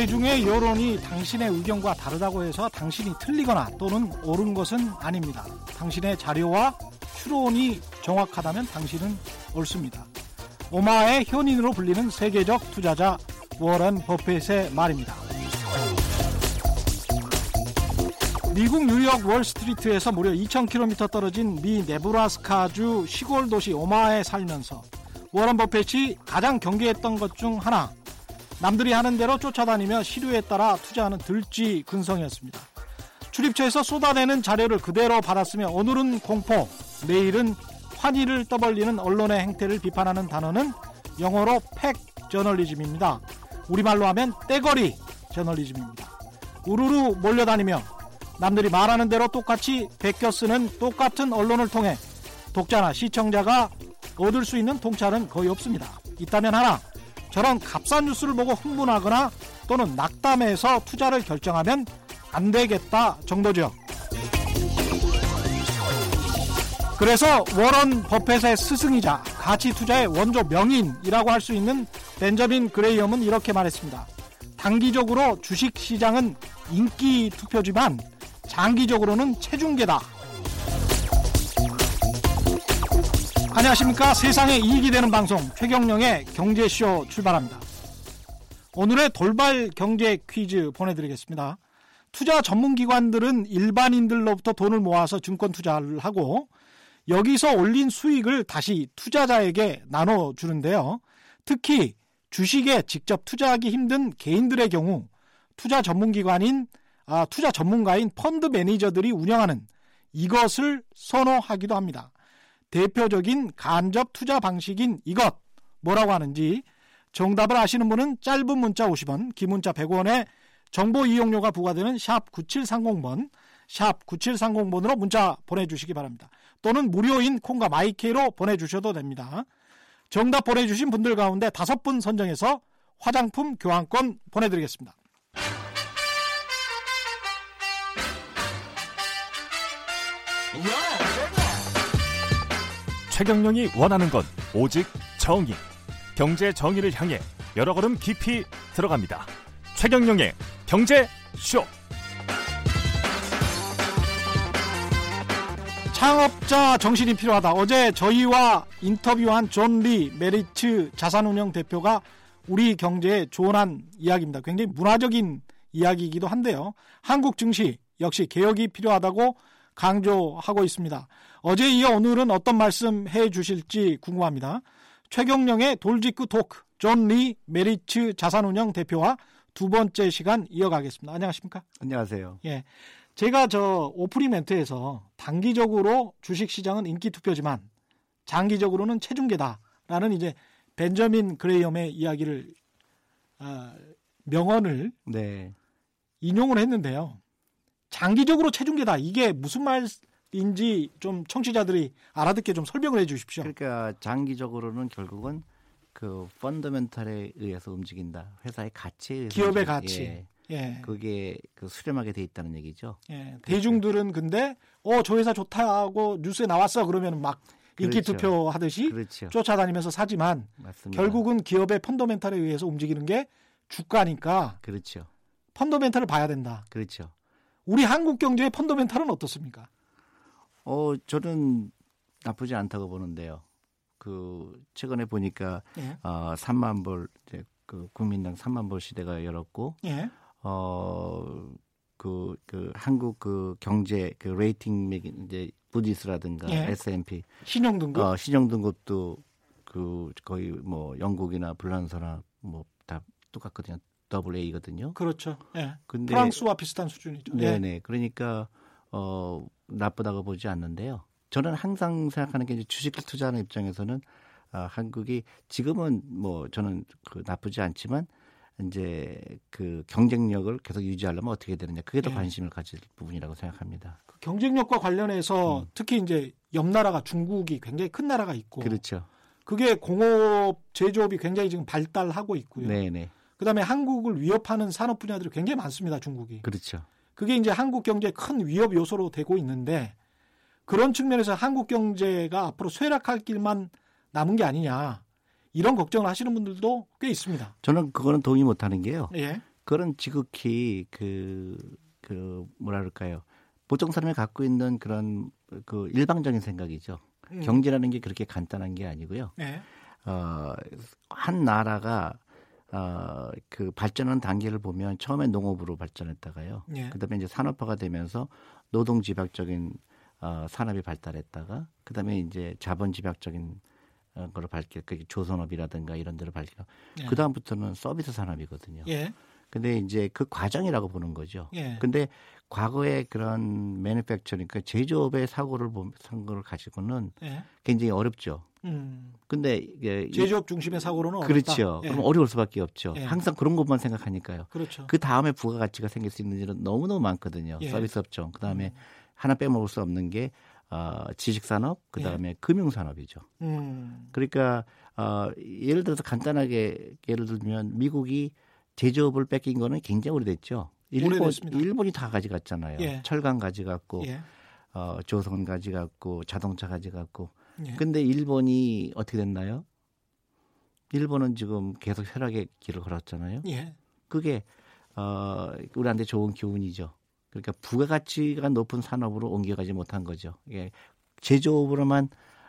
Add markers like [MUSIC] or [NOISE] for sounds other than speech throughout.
대중의 여론이 당신의 의견과 다르다고 해서 당신이 틀리거나 또는 옳은 것은 아닙니다. 당신의 자료와 추론이 정확하다면 당신은 옳습니다. 오마의 현인으로 불리는 세계적 투자자 워런 버핏의 말입니다. 미국 뉴욕 월스트리트에서 무려 2,000km 떨어진 미 네브라스카주 시골 도시 오마에 살면서 워런 버핏이 가장 경계했던 것 중 하나 남들이 하는 대로 쫓아다니며 시류에 따라 투자하는 들쥐 근성이었습니다. 출입처에서 쏟아내는 자료를 그대로 받았으며 오늘은 공포, 내일은 환희를 떠벌리는 언론의 행태를 비판하는 단어는 영어로 팩 저널리즘입니다. 우리말로 하면 떼거리 저널리즘입니다. 우르르 몰려다니며 남들이 말하는 대로 똑같이 베껴 쓰는 똑같은 언론을 통해 독자나 시청자가 얻을 수 있는 통찰은 거의 없습니다. 있다면 하나, 저런 값싼 뉴스를 보고 흥분하거나 또는 낙담해서 투자를 결정하면 안 되겠다 정도죠. 그래서 워런 버펫의 스승이자 가치 투자의 원조 명인이라고 할 수 있는 벤저민 그레이엄은 이렇게 말했습니다. 단기적으로 주식 시장은 인기 투표지만 장기적으로는 체중계다. 안녕하십니까. 세상에 이익이 되는 방송 최경령의 경제쇼 출발합니다. 오늘의 돌발 경제 퀴즈 보내드리겠습니다. 투자 전문기관들은 일반인들로부터 돈을 모아서 증권 투자를 하고 여기서 올린 수익을 다시 투자자에게 나눠주는데요. 특히 주식에 직접 투자하기 힘든 개인들의 경우 투자 전문기관인 아, 투자 전문가인 펀드 매니저들이 운영하는 이것을 선호하기도 합니다. 대표적인 간접 투자 방식인 이것 뭐라고 하는지 정답을 아시는 분은 짧은 문자 50원, 긴 문자 100원에 정보 이용료가 부과되는 샵 9730번, 샵 9730번으로 문자 보내주시기 바랍니다. 또는 무료인 콩과 마이케이로 보내주셔도 됩니다. 정답 보내주신 분들 가운데 다섯 분 선정해서 화장품 교환권 보내드리겠습니다. 최경영이 원하는 건 오직 정의. 경제 정의를 향해 여러 걸음 깊이 들어갑니다. 최경영의 경제 쇼. 창업자 정신이 필요하다. 어제 저희와 인터뷰한 존 리 메리츠 자산운용 대표가 우리 경제에 조언한 이야기입니다. 굉장히 문화적인 이야기이기도 한데요. 한국 증시 역시 개혁이 필요하다고 강조하고 있습니다. 어제 이어 오늘은 어떤 말씀 해 주실지 궁금합니다. 최경영의 돌직구 토크, 존 리 메리츠 자산운영 대표와 두 번째 시간 이어가겠습니다. 안녕하십니까? 안녕하세요. 예. 제가 저 오프닝 멘트에서 단기적으로 주식 시장은 인기 투표지만 장기적으로는 체중계다라는 이제 벤저민 그레이엄의 이야기를 아, 명언을 네. 인용을 했는데요. 장기적으로 체중계다. 이게 무슨 말 인지 좀 청취자들이 알아듣게 좀 설명을 해 주십시오. 그러니까 장기적으로는 결국은 그 펀더멘탈에 의해서 움직인다. 회사의 가치에 의해서 기업의 움직인다. 가치. 예. 예. 그게 그 수렴하게 돼 있다는 얘기죠. 예. 대중들은 근데 어 저 회사 좋다고 뉴스에 나왔어 그러면 막 인기 그렇죠. 투표 하듯이 그렇죠. 쫓아다니면서 사지만 맞습니다. 결국은 기업의 펀더멘탈에 의해서 움직이는 게 주가니까 그렇죠. 펀더멘탈을 봐야 된다. 그렇죠. 우리 한국 경제의 펀더멘탈은 어떻습니까? 어 저는 나쁘지 않다고 보는데요. 그 최근에 보니까 예. 어 3만 불 이제 그 국민당 3만 불 시대가 열었고 예. 어그 그 한국 그 경제 그 rating 이제 무디스라든가 예. S&P 신용 등급 어, 신용 등급도 그 거의 뭐 영국이나 불란서나 뭐 다 똑같거든요. 더블 A거든요. 그렇죠. 예. 근데 프랑스와 비슷한 수준이죠. 예. 네네. 그러니까 어 나쁘다고 보지 않는데요. 저는 항상 생각하는 게 주식을 투자하는 입장에서는 아, 한국이 지금은 뭐 저는 그 나쁘지 않지만 이제 그 경쟁력을 계속 유지하려면 어떻게 되느냐 그게 더 예. 관심을 가질 부분이라고 생각합니다. 그 경쟁력과 관련해서 음. 특히 이제 옆 나라가 중국이 굉장히 큰 나라가 있고 그렇죠. 그게 공업 제조업이 굉장히 지금 발달하고 있고요. 네네. 그다음에 한국을 위협하는 산업 분야들이 굉장히 많습니다. 중국이. 그렇죠. 그게 이제 한국 경제의 큰 위협 요소로 되고 있는데 그런 측면에서 한국 경제가 앞으로 쇠락할 길만 남은 게 아니냐 이런 걱정을 하시는 분들도 꽤 있습니다. 저는 그거는 동의 못하는 게요. 예, 그런 지극히 그, 그, 뭐라 그럴까요. 보통 사람이 갖고 있는 그런 그 일방적인 생각이죠. 음. 경제라는 게 그렇게 간단한 게 아니고요. 네. 어, 한 나라가 어, 그 발전하는 단계를 보면 처음에 농업으로 발전했다가요. 네. 그다음에 이제 산업화가 되면서 노동 집약적인 어, 산업이 발달했다가 그다음에 이제 자본 집약적인 어, 거를 밝게 그 조선업이라든가 이런 데를 밝혀. 예. 그 다음부터는 서비스 산업이거든요. 예. 근데 이제 그 과정이라고 보는 거죠. 예. 근데 과거에 그런 매니팩처링, 그 제조업의 사고를 본 사고를 가지고는 예. 굉장히 어렵죠. 음. 근데 이게 제조업 중심의 사고로는 그렇죠. 예. 그럼 어려울 수밖에 없죠. 예. 항상 그런 것만 생각하니까요. 그렇죠. 그 다음에 부가가치가 생길 수 있는 일은 너무 너무 많거든요. 예. 서비스 업종. 그 다음에 음. 하나 빼먹을 수 없는 게 어, 지식산업, 그 다음에 예. 금융산업이죠. 음. 그러니까 어, 예를 들어서 간단하게 예를 들면 미국이 제조업을 뺏긴 거는 굉장히 오래됐죠. 일본, 오래됐습니다. 일본이 다 가져갔잖아요. 예. 철강 가져갔고, 예. 어, 조선 가져갔고, 자동차 가져갔고. 예. 근데 일본이 어떻게 됐나요? 일본은 지금 계속 혈락의 길을 걸었잖아요. 예. 그게 어, 우리한테 좋은 교훈이죠. 그러니까 부가가치가 높은 산업으로 옮겨가지 못한 거죠. 예. 제조업으로만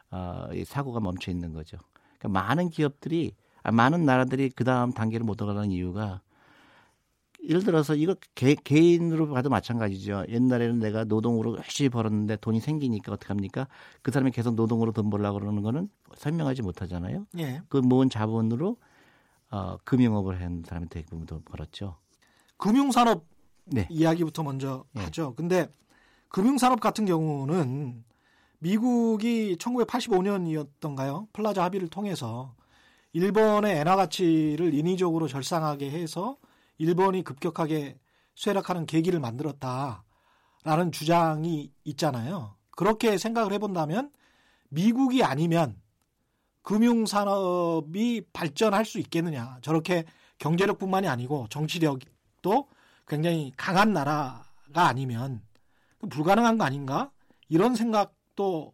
어, 사고가 멈춰 있는 거죠. 그러니까 많은 기업들이 아, 많은 나라들이 그 다음 단계를 못 들어가는 이유가 예를 들어서 이거 개, 개인으로 봐도 마찬가지죠. 옛날에는 내가 노동으로 열심히 벌었는데 돈이 생기니까 어떻게 합니까? 그 사람이 계속 노동으로 돈 벌려고 그러는 거는 설명하지 못하잖아요. 예. 그 모은 자본으로 어, 금융업을 한 사람이 대부분 돈 벌었죠. 금융산업 네. 이야기부터 먼저 네. 하죠. 근데 금융산업 같은 경우는 미국이 1985년이었던가요? 플라자 합의를 통해서 일본의 엔화 가치를 인위적으로 절상하게 해서 일본이 급격하게 쇠락하는 계기를 만들었다라는 주장이 있잖아요. 그렇게 생각을 해본다면 미국이 아니면 금융산업이 발전할 수 있겠느냐. 저렇게 경제력뿐만이 아니고 정치력도 굉장히 강한 나라가 아니면 불가능한 거 아닌가? 이런 생각도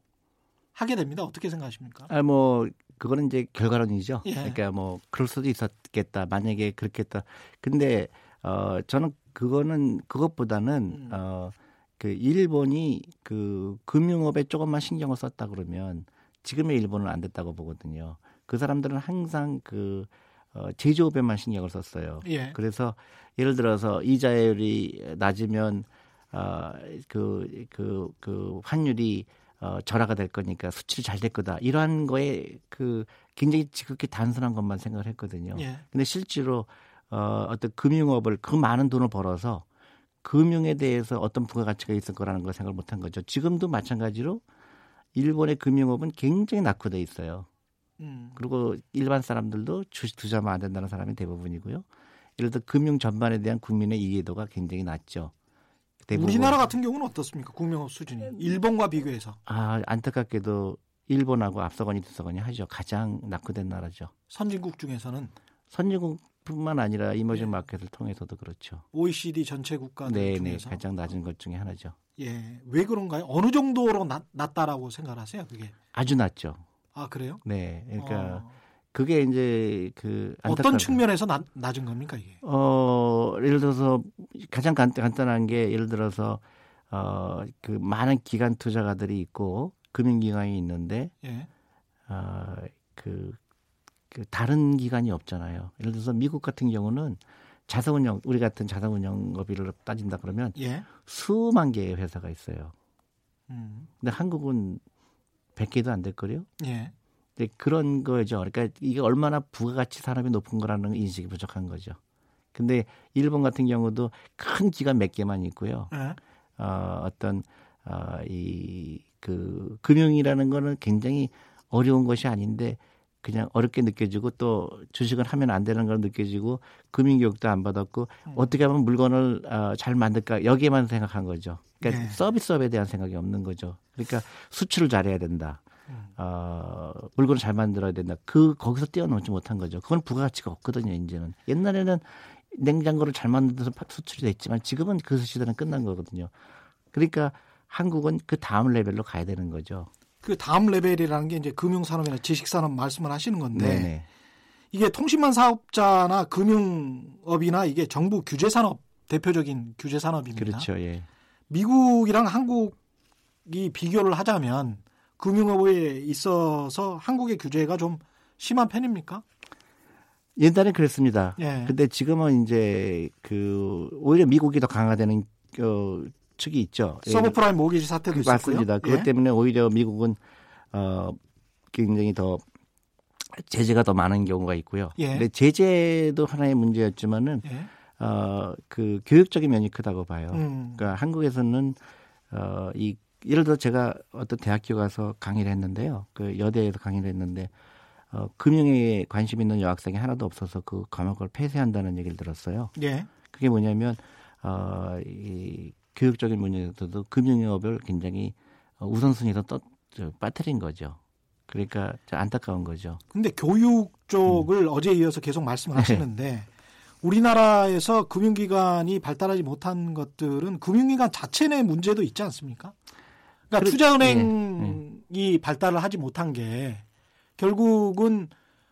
하게 됩니다. 어떻게 생각하십니까? 아, 뭐 그거는 이제 결과론이죠. 예. 그러니까 뭐 그럴 수도 있었겠다. 만약에 그렇겠다. 근데 어 저는 그거는 그것보다는 음. 어그 일본이 그 금융업에 조금만 신경을 썼다 그러면 지금의 일본은 안 됐다고 보거든요. 그 사람들은 항상 그 어, 제조업에만 신경을 썼어요. 예. 그래서 예를 들어서 이자율이 낮으면 어, 그, 그, 그 환율이 어, 절하가 될 거니까 수출이 잘 될 거다. 이러한 거에 그 굉장히 지극히 단순한 것만 생각을 했거든요. 예. 근데 실제로 어, 어떤 금융업을 그 많은 돈을 벌어서 금융에 대해서 어떤 부가가치가 있을 거라는 걸 생각을 못 한 거죠. 지금도 마찬가지로 일본의 금융업은 굉장히 낙후돼 있어요. 음. 그리고 일반 사람들도 주식 투자하면 안 된다는 사람이 대부분이고요. 예를 들어 금융 전반에 대한 국민의 이해도가 굉장히 낮죠. 대부분. 우리나라 같은 경우는 어떻습니까? 금융업 수준이 일본과 비교해서. 아 안타깝게도 일본하고 앞서거니 뒤서거니 하죠. 가장 낙후된 나라죠. 선진국 중에서는 선진국뿐만 아니라 이머징 네. 마켓을 통해서도 그렇죠. OECD 전체 국가들 네, 네. 중에서 가장 낮은 것 중에 하나죠. 예, 왜 그런가요? 어느 정도로 낮, 낮다라고 생각하세요? 그게 아주 낮죠. 아 그래요? 네, 그러니까 어. 그게 이제 그 어떤 측면에서 낮, 낮은 겁니까 이게? 어 예를 들어서 가장 간, 간단한 게 예를 들어서 어그 많은 기관 투자가들이 있고 금융기관이 있는데 예. 어그 그 다른 기관이 없잖아요. 예를 들어서 미국 같은 경우는 자산운용 우리 같은 자산운용업을 따진다 그러면 예. 수만 개의 회사가 있어요. 음. 근데 한국은 100개도 안될 거요. 예. 네, 그런 거죠. 그러니까 이게 얼마나 부가가치 산업이 높은 거라는 인식이 부족한 거죠. 근데 일본 같은 경우도 큰 기관 몇 개만 있고요. 네. 어, 어떤 어, 이그 금융이라는 거는 굉장히 어려운 것이 아닌데 그냥 어렵게 느껴지고 또 주식을 하면 안 되는 걸 느껴지고 금융 교육도 안 받았고 음. 어떻게 하면 물건을 어, 잘 만들까 여기에만 생각한 거죠. 그러니까 네. 서비스업에 대한 생각이 없는 거죠. 그러니까 수출을 잘해야 된다. 어, 물건을 잘 만들어야 된다. 그 거기서 뛰어넘지 못한 거죠. 그건 부가가치가 없거든요. 이제는 옛날에는 냉장고를 잘 만들어서 수출이 됐지만 지금은 그 시대는 끝난 거거든요. 그러니까 한국은 그 다음 레벨로 가야 되는 거죠. 그 다음 레벨이라는 게 이제 금융산업이나 지식산업 말씀을 하시는 건데 네네. 이게 통신망 사업자나 금융업이나 이게 정부 규제 산업 대표적인 규제 산업입니다. 그렇죠. 예. 미국이랑 한국이 비교를 하자면 금융업에 있어서 한국의 규제가 좀 심한 편입니까? 옛날엔 그랬습니다. 예. 근데 지금은 이제 그 오히려 미국이 더 강화되는 어, 측이 있죠. 예. 서브프라임 모기지 사태도 있었고요. 맞습니다. 그것 예. 때문에 오히려 미국은 어 굉장히 더 제재가 더 많은 경우가 있고요. 예. 근데 제재도 하나의 문제였지만은 예. 어그 교육적인 면이 크다고 봐요. 음. 그러니까 한국에서는 어 이 예를 들어 제가 어떤 대학교 가서 강의를 했는데요. 그 여대에서 강의를 했는데 어 금융에 관심 있는 여학생이 하나도 없어서 그 과목을 폐쇄한다는 얘기를 들었어요. 예. 그게 뭐냐면 어 이 교육적인 문제에서도 금융업을 굉장히 어, 우선순위에서 떠 저, 빠뜨린 거죠. 그러니까 좀 안타까운 거죠. 근데 교육 쪽을 음. 어제 이어서 계속 말씀하시는데 우리나라에서 금융기관이 발달하지 못한 것들은 금융기관 자체 내 문제도 있지 않습니까? 그러니까 그렇- 투자은행이 발달을 하지 못한 게 결국은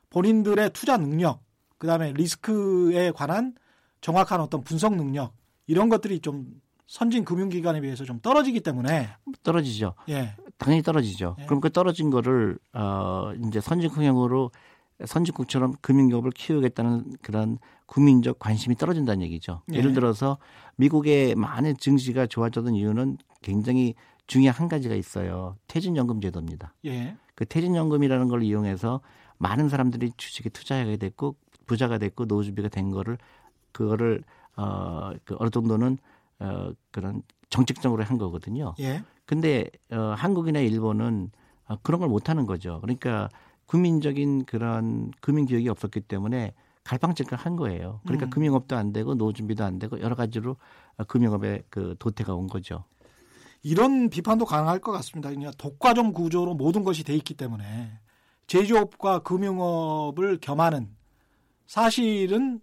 본인들의 투자 능력, 그 다음에 리스크에 관한 정확한 어떤 분석 능력 이런 것들이 좀 선진 금융기관에 비해서 좀 떨어지기 때문에 떨어지죠. 예, 당연히 떨어지죠. 예. 그럼 그 떨어진 거를 어 이제 선진국형으로 선진국처럼 금융업을 키우겠다는 그런 국민적 관심이 떨어진다는 얘기죠. 예. 예를 들어서 미국의 많은 증시가 좋아졌던 이유는 굉장히 중요한 한 가지가 있어요. 퇴직연금 제도입니다. 예, 그 퇴직연금이라는 걸 이용해서 많은 사람들이 주식에 투자하게 됐고 부자가 됐고 노후준비가 된 거를 그거를 어 그 어느 정도는 어 그런 정책적으로 한 거거든요. 예, 근데 어 한국이나 일본은 어, 그런 걸 못 하는 거죠. 그러니까 국민적인 그런 금융 교육이 없었기 때문에 갈팡질팡 한 거예요. 그러니까 음. 금융업도 안 되고 노후 준비도 안 되고 여러 가지로 어, 금융업에 그 도태가 온 거죠. 이런 비판도 가능할 것 같습니다. 그냥 독과점 구조로 모든 것이 돼 있기 때문에 제조업과 금융업을 겸하는 사실은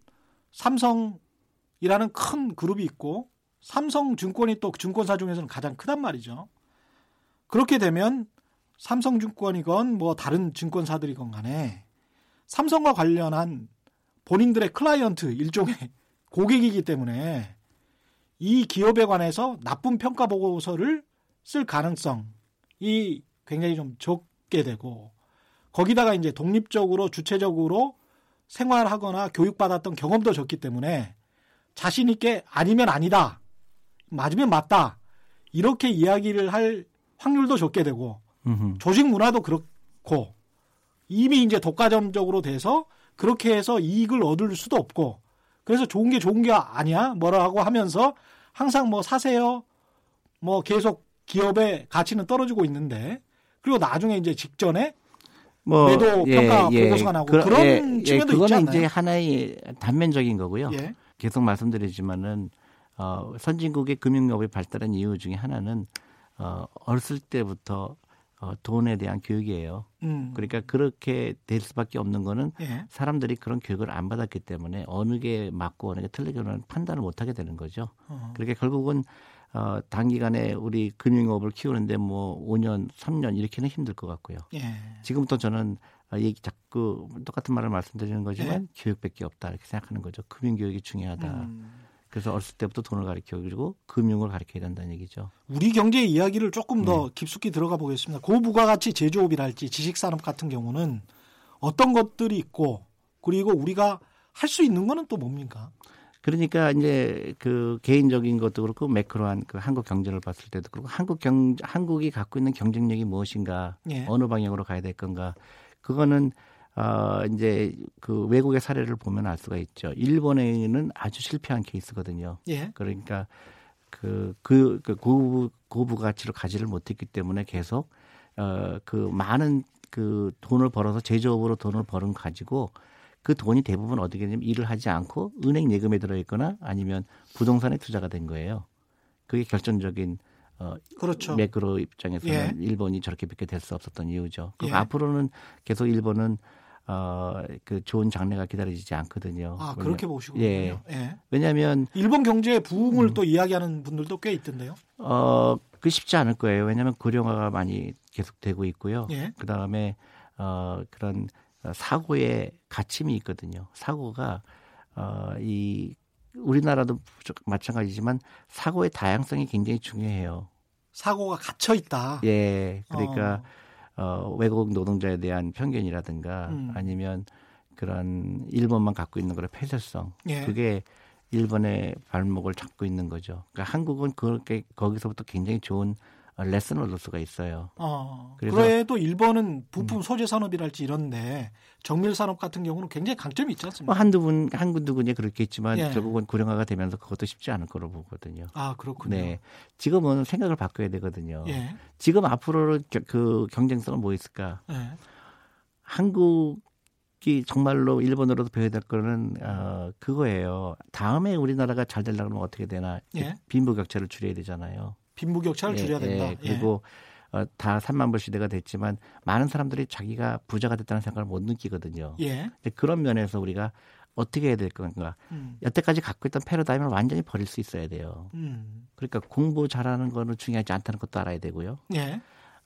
삼성이라는 큰 그룹이 있고 삼성증권이 또 증권사 중에서는 가장 크단 말이죠. 그렇게 되면 삼성증권이건 뭐 다른 증권사들이건 간에 삼성과 관련한 본인들의 클라이언트 일종의 [LAUGHS] 고객이기 때문에 이 기업에 관해서 나쁜 평가 보고서를 쓸 가능성이 굉장히 좀 적게 되고 거기다가 이제 독립적으로 주체적으로 생활하거나 교육받았던 경험도 적기 때문에 자신 있게 아니면 아니다 맞으면 맞다 이렇게 이야기를 할 확률도 적게 되고 음흠. 조직 문화도 그렇고 이미 이제 독과점적으로 돼서 그렇게 해서 이익을 얻을 수도 없고 그래서 좋은 게 좋은 게 아니야 뭐라고 하면서 항상 뭐 사세요 뭐 계속 기업의 가치는 떨어지고 있는데 그리고 나중에 이제 직전에 뭐 매도 평가 보고서가 나오고 그런 측면도 그거는 있지 않나요? 이제 하나의 단면적인 거고요. 예 계속 말씀드리지만은 어, 선진국의 금융업이 발달한 이유 중에 하나는 어, 어렸을 때부터 어, 돈에 대한 교육이에요. 음, 그러니까 그렇게 될 수밖에 없는 거는 예 사람들이 그런 교육을 안 받았기 때문에 어느 게 맞고 어느 게 틀리고는 판단을 못 하게 되는 거죠. 어, 그러니까 결국은 어, 단기간에 우리 금융업을 키우는데 뭐 5년, 3년 이렇게는 힘들 것 같고요. 예 지금부터 저는 어, 얘기 자꾸 똑같은 말을 말씀드리는 거지만 네. 교육밖에 없다 이렇게 생각하는 거죠. 금융 교육이 중요하다. 음. 그래서 어렸을 때부터 돈을 가르쳐 주고 금융을 가르쳐야 된다는 얘기죠. 우리 경제 이야기를 조금 더 네. 깊숙이 들어가 보겠습니다. 고부가가치 제조업이랄지 지식산업 같은 경우는 어떤 것들이 있고 그리고 우리가 할 수 있는 거는 또 뭡니까? 그러니까 이제 그 개인적인 것도 그렇고 매크로한 그 한국 경제를 봤을 때도 그렇고 한국 경 한국이 갖고 있는 경쟁력이 무엇인가 예. 어느 방향으로 가야 될 건가 그거는 어 이제 그 외국의 사례를 보면 알 수가 있죠. 일본에는 아주 실패한 케이스거든요. 예. 그러니까 그, 그, 그 고부, 고부 가치를 가지를 못했기 때문에 계속, 어, 그 많은 그 돈을 벌어서 제조업으로 돈을 벌은 가지고 그 돈이 대부분 어떻게 되냐면 일을 하지 않고 은행 예금에 들어있거나 아니면 부동산에 투자가 된 거예요. 그게 결정적인 어, 그렇죠. 매크로 입장에서는 예. 일본이 저렇게밖에 될수 없었던 이유죠. 그리고 예. 앞으로는 계속 일본은 어, 그 좋은 장래가 기다려지지 않거든요. 아, 왜냐- 그렇게 보시군요. 예. 예. 왜냐하면 일본 경제의 부흥을 음. 또 이야기하는 분들도 꽤 있던데요. 어, 그 쉽지 않을 거예요. 왜냐하면 고령화가 많이 계속되고 있고요. 예. 그 다음에 어, 그런 어, 사고의 가침이 있거든요. 사고가 어, 이 우리나라도 마찬가지지만 사고의 다양성이 굉장히 중요해요. 사고가 갇혀 있다. 예, 그러니까 어. 어 외국 노동자에 대한 편견이라든가 음. 아니면 그런 일본만 갖고 있는 그런 폐쇄성 예. 그게 일본의 발목을 잡고 있는 거죠. 그러니까 한국은 그렇게 거기서부터 굉장히 좋은 레슨을 얻을 수가 있어요. 어, 그래도 일본은 부품 음. 소재 산업이랄지 이런데 정밀 산업 같은 경우는 굉장히 강점이 있지 않습니까? 뭐 한두 분, 한 군두 군이 그렇겠지만 예. 결국은 고령화가 되면서 그것도 쉽지 않을 거로 보거든요. 아, 그렇군요. 네. 지금은 생각을 바꿔야 되거든요. 예. 지금 앞으로 그 경쟁성은 뭐 있을까? 예. 한국이 정말로 일본으로도 배워야 될 거는 어, 그거예요. 다음에 우리나라가 잘 되려면 어떻게 되나? 예. 빈부격차를 줄여야 되잖아요. 빈부격차를 줄여야 예, 된다. 예, 그리고 어, 다 3만 불 시대가 됐지만 많은 사람들이 자기가 부자가 됐다는 생각을 못 느끼거든요. 예. 그런 면에서 우리가 어떻게 해야 될 건가? 음. 여태까지 갖고 있던 패러다임을 완전히 버릴 수 있어야 돼요. 음. 그러니까 공부 잘하는 거는 중요하지 않다는 것도 알아야 되고요. 예.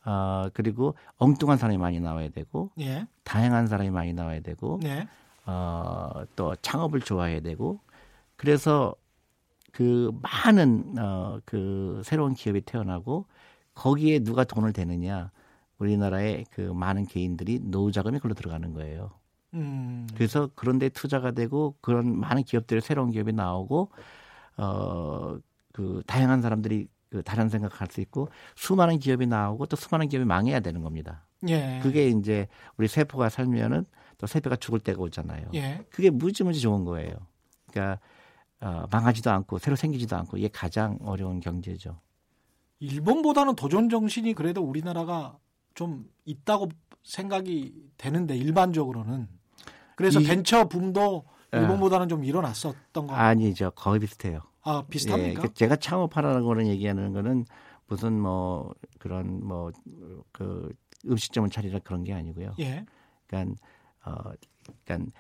어, 그리고 엉뚱한 사람이 많이 나와야 되고, 예. 다양한 사람이 많이 나와야 되고, 예. 어, 또 창업을 좋아해야 되고, 그래서 그 많은 어, 그 새로운 기업이 태어나고 거기에 누가 돈을 대느냐 우리나라의 그 많은 개인들이 노후 자금이 걸로 들어가는 거예요. 음. 그래서 그런데 투자가 되고 그런 많은 기업들의 새로운 기업이 나오고 어그 다양한 사람들이 그 다른 생각할 수 있고 수많은 기업이 나오고 또 수많은 기업이 망해야 되는 겁니다. 예. 그게 이제 우리 세포가 살면은 또 세포가 죽을 때가 오잖아요. 예. 그게 무지무지 좋은 거예요. 그러니까 어, 망하지도 않고 새로 생기지도 않고 이게 가장 어려운 경제죠. 일본보다는 도전 정신이 그래도 우리나라가 좀 있다고 생각이 되는데 일반적으로는 그래서 이, 벤처 붐도 예. 일본보다는 좀 일어났었던 거 아니죠 거의 비슷해요. 아 비슷합니까? 예, 제가 창업하라는 거는 얘기하는 거는 무슨 뭐 그런 뭐 그 음식점을 차리라 그런 게 아니고요. 예. 그러니까 어 그러니까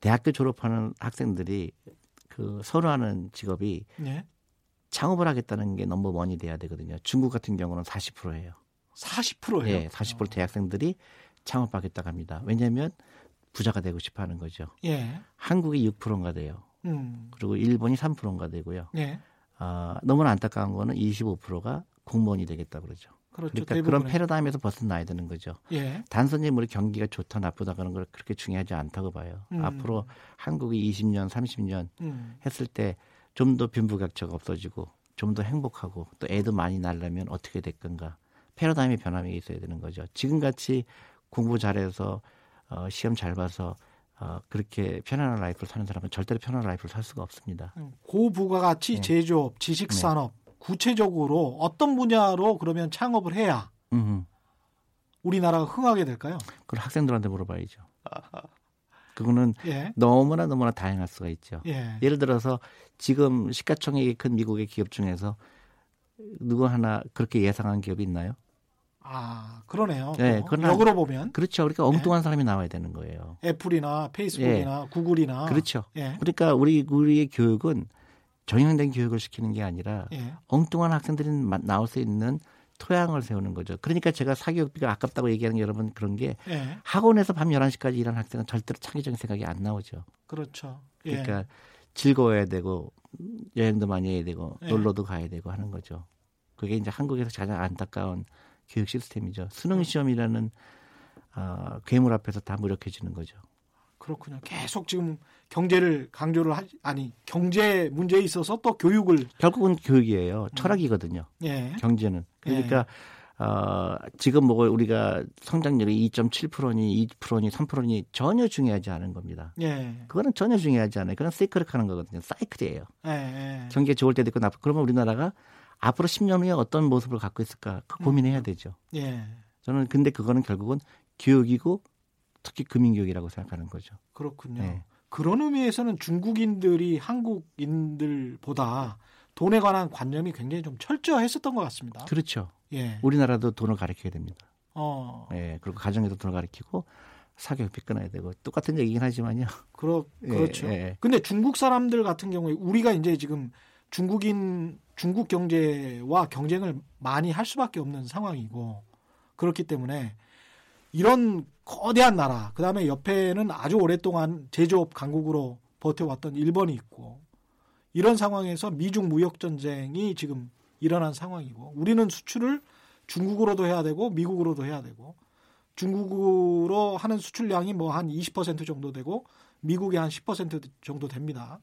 대학교 졸업하는 학생들이 그 선호하는 직업이 네. 창업을 하겠다는 게 넘버 원이 돼야 되거든요. 중국 같은 경우는 40%예요. 40%예요? 예, 40% 대학생들이 창업하겠다고 합니다. 왜냐하면 부자가 되고 싶어 하는 거죠. 예. 한국이 6%인가 돼요. 음. 그리고 일본이 3%인가 되고요. 예. 아, 너무나 안타까운 거는 25%가 공무원이 되겠다 그러죠. 그렇죠. 그러니까. 그런 패러다임에서 벗어나야 되는 거죠. 예. 단순히 우리 경기가 좋다 나쁘다 그런 걸 그렇게 중요하지 않다고 봐요. 음. 앞으로 한국이 20년, 30년 음. 했을 때 좀 더 빈부격차가 없어지고 좀 더 행복하고 또 애도 많이 낳으려면 어떻게 될 건가. 패러다임의 변함이 있어야 되는 거죠. 지금같이 공부 잘해서 어, 시험 잘 봐서 어, 그렇게 편안한 life를 사는 사람은 절대로 편안한 life를 살 수가 없습니다. 음. 고부가가치 네. 제조업, 지식산업, 네. 구체적으로 어떤 분야로 그러면 창업을 해야 음흠. 우리나라가 흥하게 될까요? 그걸 학생들한테 물어봐야죠. 그거는 예. 너무나 너무나 다양할 수가 있죠. 예. 를 들어서 지금 시가총액이 큰 미국의 기업 중에서 누구 하나 그렇게 예상한 기업이 있나요? 아 그러네요. 네, 그 역으로 보면 그렇죠. 그러니까 엉뚱한 예. 사람이 나와야 되는 거예요. 애플이나 페이스북이나 예. 구글이나 그렇죠. 예. 그러니까 우리 우리의 교육은 정형된 교육을 시키는 게 아니라 예. 엉뚱한 학생들이 나올 수 있는 토양을 세우는 거죠. 그러니까 제가 사교육비가 아깝다고 얘기하는 게 여러분 그런 게 예. 학원에서 밤 11시까지 일하는 학생은 절대로 창의적인 생각이 안 나오죠. 그렇죠. 예. 그러니까 즐거워야 되고 여행도 많이 해야 되고 예. 놀러도 가야 되고 하는 거죠. 그게 이제 한국에서 가장 안타까운 교육 시스템이죠. 수능 시험이라는 어, 괴물 앞에서 다 무력해지는 거죠. 그렇군요. 계속 지금 경제를 강조를 하, 아니 경제 문제에 있어서 또 교육을 결국은 교육이에요. 음. 철학이거든요. 예. 경제는 그러니까 예. 어, 지금 뭐 우리가 성장률이 2.7%니 2%니 3%니 전혀 중요하지 않은 겁니다. 예. 그거는 전혀 중요하지 않아요. 그건 사이클을 하는 거거든요. 사이클이에요. 예. 예. 경기가 좋을 때도 있고 나쁘. 그러면 우리나라가 앞으로 10년 후에 어떤 모습을 갖고 있을까 그 고민해야 음. 되죠. 예. 저는 근데 그거는 결국은 교육이고 특히 금융교육이라고 생각하는 거죠. 그렇군요. 네. 그런 의미에서는 중국인들이 한국인들보다 돈에 관한 관념이 굉장히 좀 철저했었던 것 같습니다. 그렇죠. 예. 우리나라도 돈을 가르쳐야 됩니다. 어. 예. 그리고 가정에도 돈을 가르치고 사교육비 끊어야 되고 똑같은 얘기긴 하지만요. 그렇 [LAUGHS] 그렇죠. 예, 예. 근데 중국 사람들 같은 경우에 우리가 이제 지금 중국인 중국 경제와 경쟁을 많이 할 수밖에 없는 상황이고 그렇기 때문에 이런 거대한 나라, 그 다음에 옆에는 아주 오랫동안 제조업 강국으로 버텨왔던 일본이 있고, 이런 상황에서 미중 무역 전쟁이 지금 일어난 상황이고, 우리는 수출을 중국으로도 해야 되고, 미국으로도 해야 되고, 중국으로 하는 수출량이 뭐 한 20% 정도 되고, 미국이 한 10% 정도 됩니다.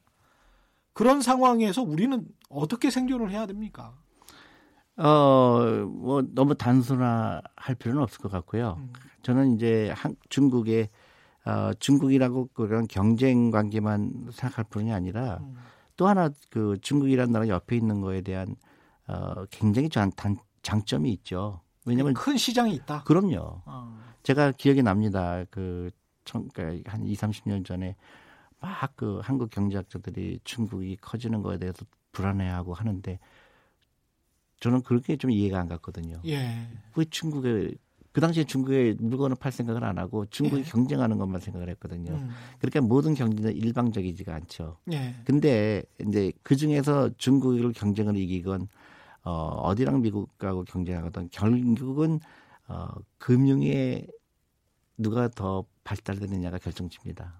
그런 상황에서 우리는 어떻게 생존을 해야 됩니까? 어, 뭐 너무 단순화할 필요는 없을 것 같고요. 음. 저는 이제 한, 중국의 어, 중국이라고 그런 경쟁 관계만 생각할 뿐이 아니라 음. 또 하나 그 중국이라는 나라 옆에 있는 거에 대한 어, 굉장히 장, 단, 장점이 있죠. 왜냐면 큰 시장이 있다. 그럼요. 어. 제가 기억이 납니다. 그, 청, 그러니까 한 2, 30년 전에 막 그 한국 경제학자들이 중국이 커지는 거에 대해서 불안해하고 하는데 저는 그렇게 좀 이해가 안 갔거든요. 예. 왜 중국에 그 당시에 중국에 물건을 팔 생각을 안 하고 중국이 예. 경쟁하는 것만 생각을 했거든요. 음. 그러니까 모든 경쟁은 일방적이지가 않죠. 예. 근데 이제 그 중에서 중국을 경쟁을 이기건 어, 어디랑 미국하고 경쟁하거든 결국은 어, 금융에 누가 더 발달되느냐가 결정집니다.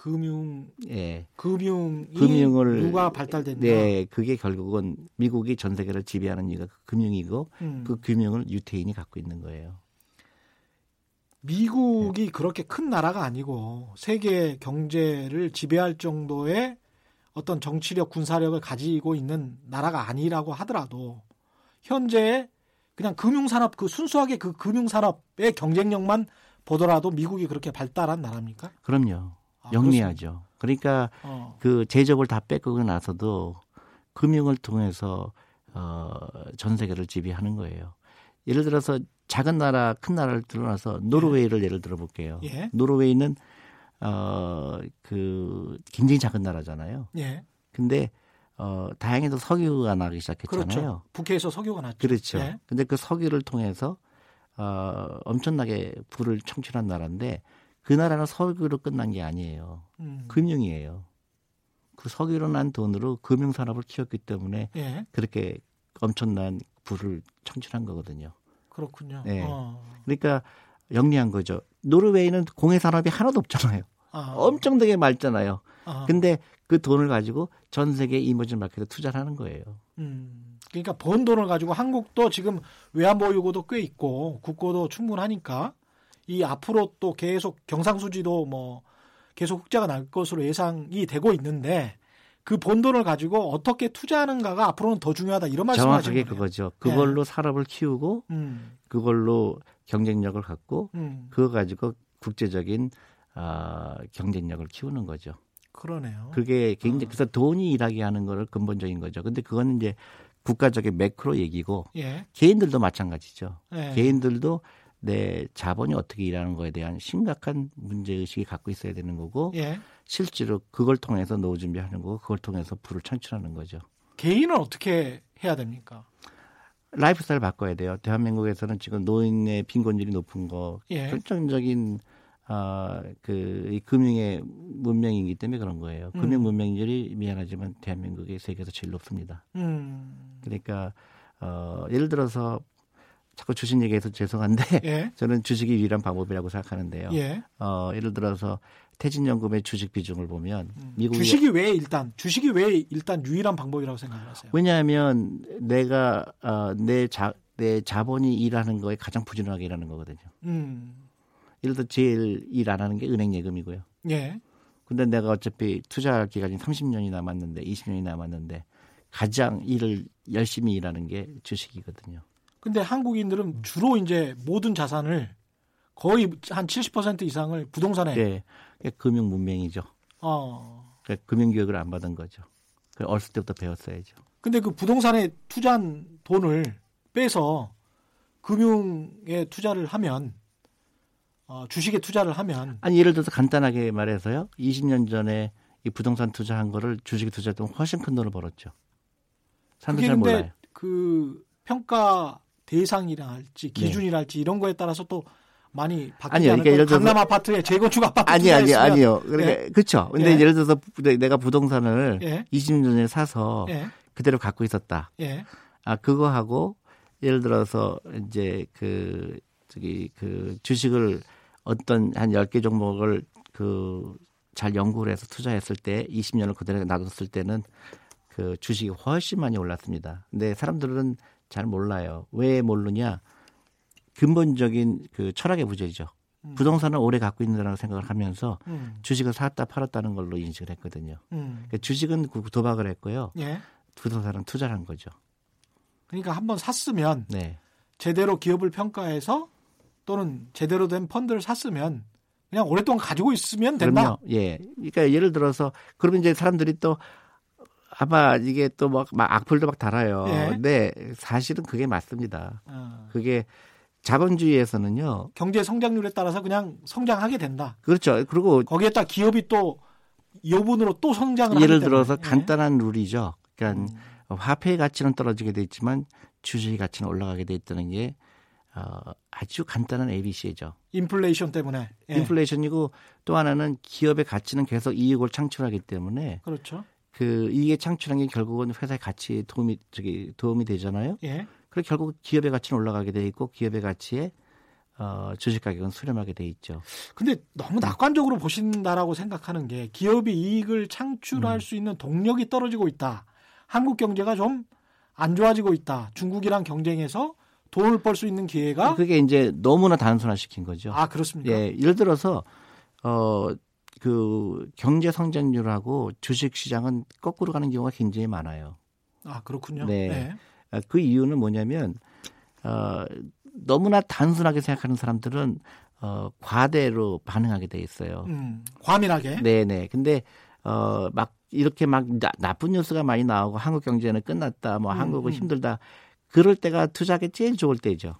금융 예. 금융이 금융을 누가 발달됐나? 네, 그게 결국은 미국이 전 세계를 지배하는 이유가 그 금융이고 음. 그 금융을 유태인이 갖고 있는 거예요. 미국이 그렇게 큰 나라가 아니고 세계 경제를 지배할 정도의 어떤 정치력, 군사력을 가지고 있는 나라가 아니라고 하더라도 현재 그냥 금융산업 그 순수하게 그 금융산업의 경쟁력만 보더라도 미국이 그렇게 발달한 나라입니까? 그럼요. 아, 영리하죠. 그러니까? 어. 그 제적을 다 뺏고 나서도 금융을 통해서 어, 전 세계를 지배하는 거예요. 예를 들어서 작은 나라, 큰 나라를 들어놔서 노르웨이를 예 를 들어 볼게요. 예. 노르웨이는 어, 그 굉장히 작은 나라잖아요. 예. 근데 어, 다행히도 석유가 나기 시작했잖아요. 그렇죠. 북해에서 석유가 났죠. 그렇죠. 예. 근데 그 석유를 통해서 어, 엄청나게 부를 청출한 나라인데 그 나라는 석유로 끝난 게 아니에요. 음. 금융이에요. 그 석유로 난 돈으로 금융 산업을 키웠기 때문에 예. 그렇게 엄청난 부를 청출한 거거든요. 그렇군요. 네. 어. 그러니까 영리한 거죠. 노르웨이는 공해 산업이 하나도 없잖아요. 아. 엄청나게 맑잖아요. 아. 근데 그 돈을 가지고 전 세계 이머징 마켓에 투자를 하는 거예요. 음, 그러니까 번 돈을 가지고 한국도 지금 외환보유고도 꽤 있고 국고도 충분하니까 이 앞으로 또 계속 경상수지도 뭐 계속 흑자가 날 것으로 예상이 되고 있는데 그번 돈을 가지고 어떻게 투자하는가가 앞으로는 더 중요하다 이런 말씀하시는 정확하게 거예요. 그거죠. 그걸로 산업을 키우고 음, 그걸로 경쟁력을 갖고 음, 그거 가지고 국제적인 아, 경쟁력을 키우는 거죠. 그러네요. 그게 굉장히 어. 그래서 돈이 일하게 하는 거를 근본적인 거죠. 근데 그거는 이제 국가적인 매크로 얘기고 예, 개인들도 마찬가지죠. 예. 개인들도 내 자본이 어떻게 일하는 거에 대한 심각한 문제 의식이 갖고 있어야 되는 거고 예. 실제로 그걸 통해서 노후 준비하는 거고 그걸 통해서 부를 창출하는 거죠. 개인은 어떻게 해야 됩니까? 라이프 스타일 바꿔야 돼요. 대한민국에서는 지금 노인의 빈곤율이 높은 거 예. 결정적인 아, 그, 이 금융의 문맹이기 때문에 그런 거예요. 음. 금융 문맹률이 미안하지만 대한민국이 세계에서 제일 높습니다. 음, 그러니까, 어, 예를 들어서 자꾸 주식 얘기해서 죄송한데 예, [LAUGHS] 저는 주식이 유일한 방법이라고 생각하는데요. 예. 어, 예를 들어서 퇴직연금의 주식 비중을 보면 음, 미국이 주식이 왜 일단 주식이 왜 일단 유일한 방법이라고 생각하세요? 왜냐하면 내가 어, 내 자, 내 자본이 일하는 거에 가장 부지런하게 일하는 거거든요. 음, 예를 들어 제일 일 안 하는 게 은행 예금이고요. 예. 근데 내가 어차피 투자할 기간이 30년이 남았는데 20년이 남았는데 가장 일을 열심히 일하는 게 주식이거든요. 근데 한국인들은 주로 이제 모든 자산을 거의 한 70% 이상을 부동산에 네. 금융 문맹이죠. 어. 그러니까 금융 교육을 안 받은 거죠. 그 어렸을 때부터 배웠어야죠. 근데 그 부동산에 투자한 돈을 빼서 금융에 투자를 하면 어, 주식에 투자를 하면 아니 예를 들어서 간단하게 말해서요. 20년 전에 이 부동산 투자한 거를 주식에 투자했던 훨씬 큰 돈을 벌었죠. 사람들 잘 몰라요. 그 평가 대상이랄지 기준이랄지 이런 거에 따라서 또 많이 바뀌지 네. 아니요, 않을까요? 그러니까 예를 들어서- 강남 아파트에 재건축 아파트 아니 아니 아니요. 그러니까 그렇죠. 근데 예. 예. 를 들어서 부- 내가 부동산을 예, 20년 전에 사서 예, 그대로 갖고 있었다. 예, 아 그거 하고 예를 들어서 이제 그 저기 그 주식을 어떤 한 10개 종목을 그 잘 연구를 해서 투자했을 때 20년을 그대로 놔뒀을 때는 그 주식이 훨씬 많이 올랐습니다. 근데 사람들은 잘 몰라요. 왜 모르냐? 근본적인 그 철학의 부재죠. 음. 부동산을 오래 갖고 있는다고 생각을 하면서 음. 주식을 샀다 팔았다는 걸로 인식을 했거든요. 음. 그러니까 주식은 그 도박을 했고요. 예. 부동산은 투자를 한 거죠. 그러니까 한번 샀으면 네. 제대로 기업을 평가해서 또는 제대로 된 펀드를 샀으면 그냥 오랫동안 가지고 있으면 된다. 그럼요. 예. 그러니까 예를 들어서 그러면 이제 사람들이 또 아마 이게 또막 악플도 막 달아요. 예. 근데 사실은 그게 맞습니다. 어. 그게 자본주의에서는요. 경제 성장률에 따라서 그냥 성장하게 된다. 그렇죠. 그리고 거기에다 기업이 또 여분으로 또 성장을 예를 하기 때문에. 들어서 예. 간단한 룰이죠. 그러니까 음. 화폐의 가치는 떨어지게 돼 있지만 주식의 가치는 올라가게 돼 있다는 게 어, 아주 간단한 ABC죠. 인플레이션 때문에. 예. 인플레이션이고 또 하나는 기업의 가치는 계속 이익을 창출하기 때문에 그렇죠. 그 이익의 창출한 게 결국은 회사의 가치에 도움이 저기 도움이 되잖아요. 예. 그리고 결국 기업의 가치는 올라가게 돼 있고 기업의 가치에 어, 주식 가격은 수렴하게 돼 있죠. 근데 너무 낙관적으로 보신다라고 생각하는 게 기업이 이익을 창출할 음. 수 있는 동력이 떨어지고 있다. 한국 경제가 좀 안 좋아지고 있다. 중국이랑 경쟁해서 돈을 벌 수 있는 기회가 그게 이제 너무나 단순화시킨 거죠. 아 그렇습니까? 예, 예를 들어서 어 그 경제 성장률하고 주식 시장은 거꾸로 가는 경우가 굉장히 많아요. 아 그렇군요. 네. 아, 그 이유는 뭐냐면 어 너무나 단순하게 생각하는 사람들은 어 과대로 반응하게 돼 있어요. 음, 과민하게. 네, 네. 근데 어 막 이렇게 막 나, 나쁜 뉴스가 많이 나오고 한국 경제는 끝났다. 뭐 음, 한국은 음. 힘들다. 그럴 때가 투자하기 제일 좋을 때죠.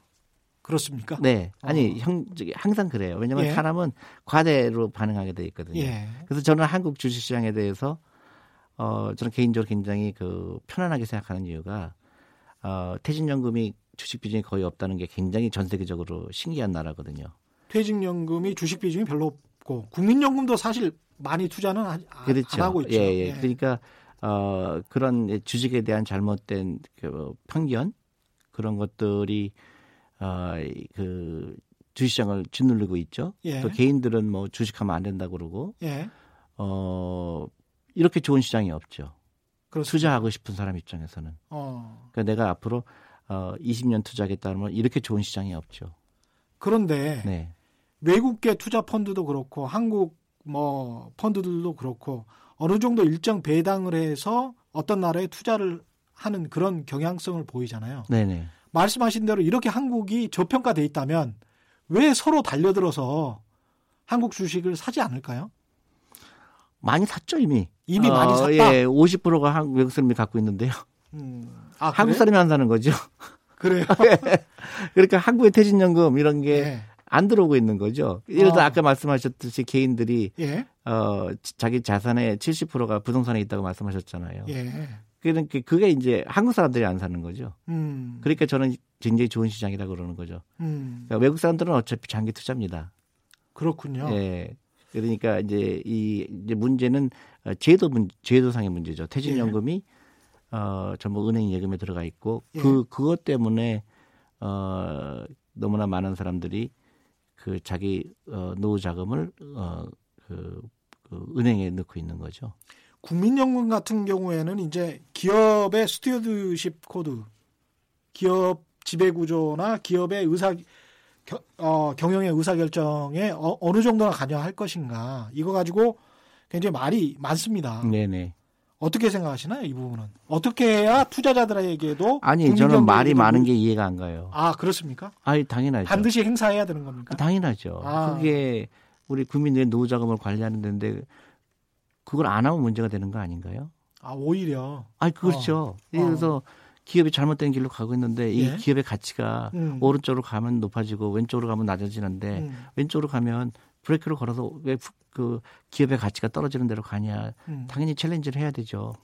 그렇습니까? 네. 아니, 어. 형, 저기 항상 그래요. 왜냐면 예. 사람은 과대로 반응하게 돼 있거든요. 예. 그래서 저는 한국 주식시장에 대해서 어, 저는 개인적으로 굉장히 그 편안하게 생각하는 이유가 어, 퇴직연금이 주식 비중이 거의 없다는 게 굉장히 전 세계적으로 신기한 나라거든요. 퇴직연금이 주식 비중이 별로 없고 국민연금도 사실 많이 투자는 안, 안 그렇죠. 하고 있죠. 예, 예. 그러니까 어, 그런 주식에 대한 잘못된 그 편견 그런 것들이 어, 이- 그 주식시장을 짓누르고 있죠. 예. 또 개인들은 뭐 주식하면 안 된다 그러고 예. 어, 이렇게 좋은 시장이 없죠. 그렇습니다. 투자하고 싶은 사람 입장에서는. 어. 그러니까 내가 앞으로 어, 20년 투자하겠다면 이렇게 좋은 시장이 없죠. 그런데 네. 외국계 투자 펀드도 그렇고 한국 뭐 펀드들도 그렇고 어느 정도 일정 배당을 해서 어떤 나라에 투자를 하는 그런 경향성을 보이잖아요. 네네. 말씀하신 대로 이렇게 한국이 저평가돼 있다면 왜 서로 달려들어서 한국 주식을 사지 않을까요? 많이 샀죠 이미. 이미 많이 샀다. 예, 50%가 한국 외국 사람이 갖고 있는데요. 음. 아, [LAUGHS] 한국 그래요? 사람이 안 사는 거죠. [LAUGHS] 그래요. [LAUGHS] 그러니까 한국의 퇴직연금 이런 게 예. 안 들어오고 있는 거죠. 예를 들어 어. 아까 말씀하셨듯이 개인들이 예. 어 지- 자기 자산의 70%가 부동산에 있다고 말씀하셨잖아요. 예. 그러니까 그게 이제 한국 사람들이 안 사는 거죠. 음. 그러니까 저는 굉장히 좋은 시장이라 고 그러는 거죠. 음. 그러니까 외국 사람들은 어차피 장기 투자입니다. 그렇군요. 예. 그러니까 이제 이 이제 문제는 어, 제도 문 제도상의 문제죠. 퇴직연금이 어 전부 은행 예금에 들어가 있고 예. 그 그것 때문에 어 너무나 많은 사람들이 그 자기 어 노후 자금을 어그 그 은행에 넣고 있는 거죠. 국민연금 같은 경우에는 이제 기업의 stewardship code, 기업 지배 구조나 기업의 의사 겨- 어, 경영의 의사 결정에 어느 정도나 관여할 것인가 이거 가지고 굉장히 말이 많습니다. 네네. 어떻게 생각하시나요 이 부분은? 어떻게 해야 투자자들에게도 아니 저는 말이 많은 좀- 게 이해가 안 가요. 아 그렇습니까? 아니 당연하죠. 반드시 행사해야 되는 겁니까? 당연하죠. 아. 그게 우리 국민들의 노후 자금을 관리하는 데인데 그걸 안 하면 문제가 되는 거 아닌가요? 아 오히려 아니 그렇죠. 그래서 기업이 잘못된 길로 가고 있는데 이 예. 기업의 가치가 음. 오른쪽으로 가면 높아지고 왼쪽으로 가면 낮아지는데 음, 왼쪽으로 가면 브레이크를 걸어서 왜 그 기업의 가치가 떨어지는 대로 가냐? 음. 당연히 챌린지를 해야 되죠.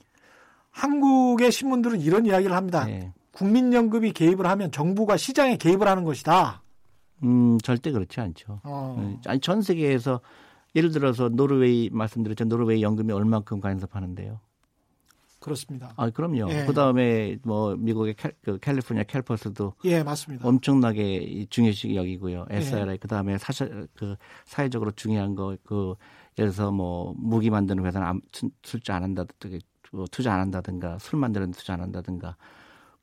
한국의 신문들은 이런 이야기를 합니다. 네. 국민연금이 개입을 하면 정부가 시장에 개입을 하는 것이다. 음 절대 그렇지 않죠. 어. 음, 아니 전 세계에서 예를 들어서 노르웨이 말씀드렸죠. 노르웨이 연금이 얼만큼 간섭하는데요. 그렇습니다. 아, 그럼요. 예. 그 다음에 뭐 미국의 캘, 그 캘리포니아 캘퍼스도 예, 맞습니다. 엄청나게 이 중요시 여기고요. 예. SRI 그다음에 사그 사회적으로 중요한 거 그 예를 들어서 뭐 무기 만드는 회사는 투자 안 한다든가 뭐 투자 안 한다든가 술 만드는 데 투자 안 한다든가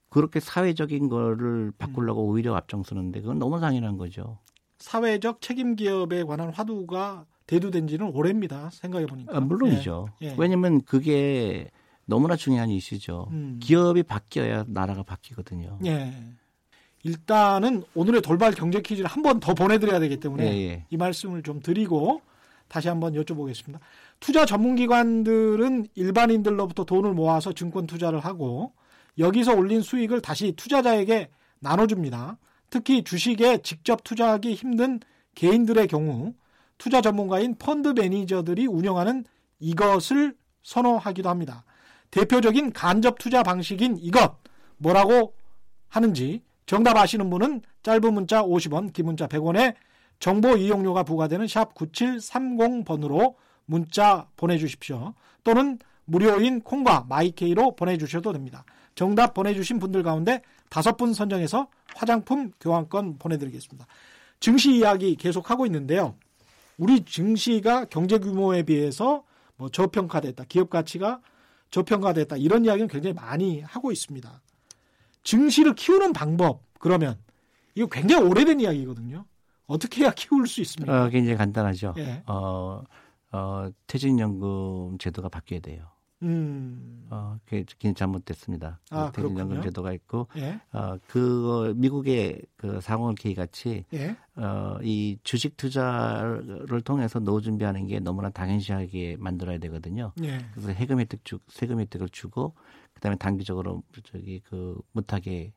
그렇게 사회적인 거를 바꾸려고 음. 오히려 앞장서는데 그건 너무 당연한 거죠. 사회적 책임 기업에 관한 화두가 대두된 지는 오래입니다. 생각해 보니까. 아, 물론이죠. 예. 예. 왜냐면 그게 너무나 중요한 이슈죠. 음. 기업이 바뀌어야 나라가 바뀌거든요. 예. 일단은 오늘의 돌발 경제 퀴즈를 한 번 더 보내드려야 되기 때문에 예, 예. 이 말씀을 좀 드리고 다시 한번 여쭤보겠습니다. 투자 전문기관들은 일반인들로부터 돈을 모아서 증권 투자를 하고 여기서 올린 수익을 다시 투자자에게 나눠줍니다. 특히 주식에 직접 투자하기 힘든 개인들의 경우 투자 전문가인 펀드 매니저들이 운영하는 이것을 선호하기도 합니다. 대표적인 간접 투자 방식인 이것 뭐라고 하는지 정답 아시는 분은 짧은 문자 50원, 긴 문자 100원에 정보 이용료가 부과되는 샵 9730번으로 문자 보내주십시오. 또는 무료인 콩과 마이케이로 보내주셔도 됩니다. 정답 보내주신 분들 가운데 다섯 분 선정해서 화장품 교환권 보내드리겠습니다. 증시 이야기 계속하고 있는데요. 우리 증시가 경제 규모에 비해서 뭐 저평가됐다, 기업 가치가 저평가됐다 이런 이야기는 굉장히 많이 하고 있습니다. 증시를 키우는 방법 그러면 이거 굉장히 오래된 이야기거든요. 어떻게 해야 키울 수 있습니까? 어, 굉장히 간단하죠. 예. 어, 어, 퇴직연금 제도가 바뀌어야 돼요. 음. 어, 그게 잘못됐습니다. 아, 그 퇴직연금 그렇군요. 제도가 있고, 예. 어, 그 미국의 그 상원 K 같이 예. 어, 이 주식 투자를 통해서 노후 준비하는 게 너무나 당연시하게 만들어야 되거든요. 예. 그래서 해금 혜택 주, 세금 혜택을 주고 그다음에 단기적으로 저기 그 못하게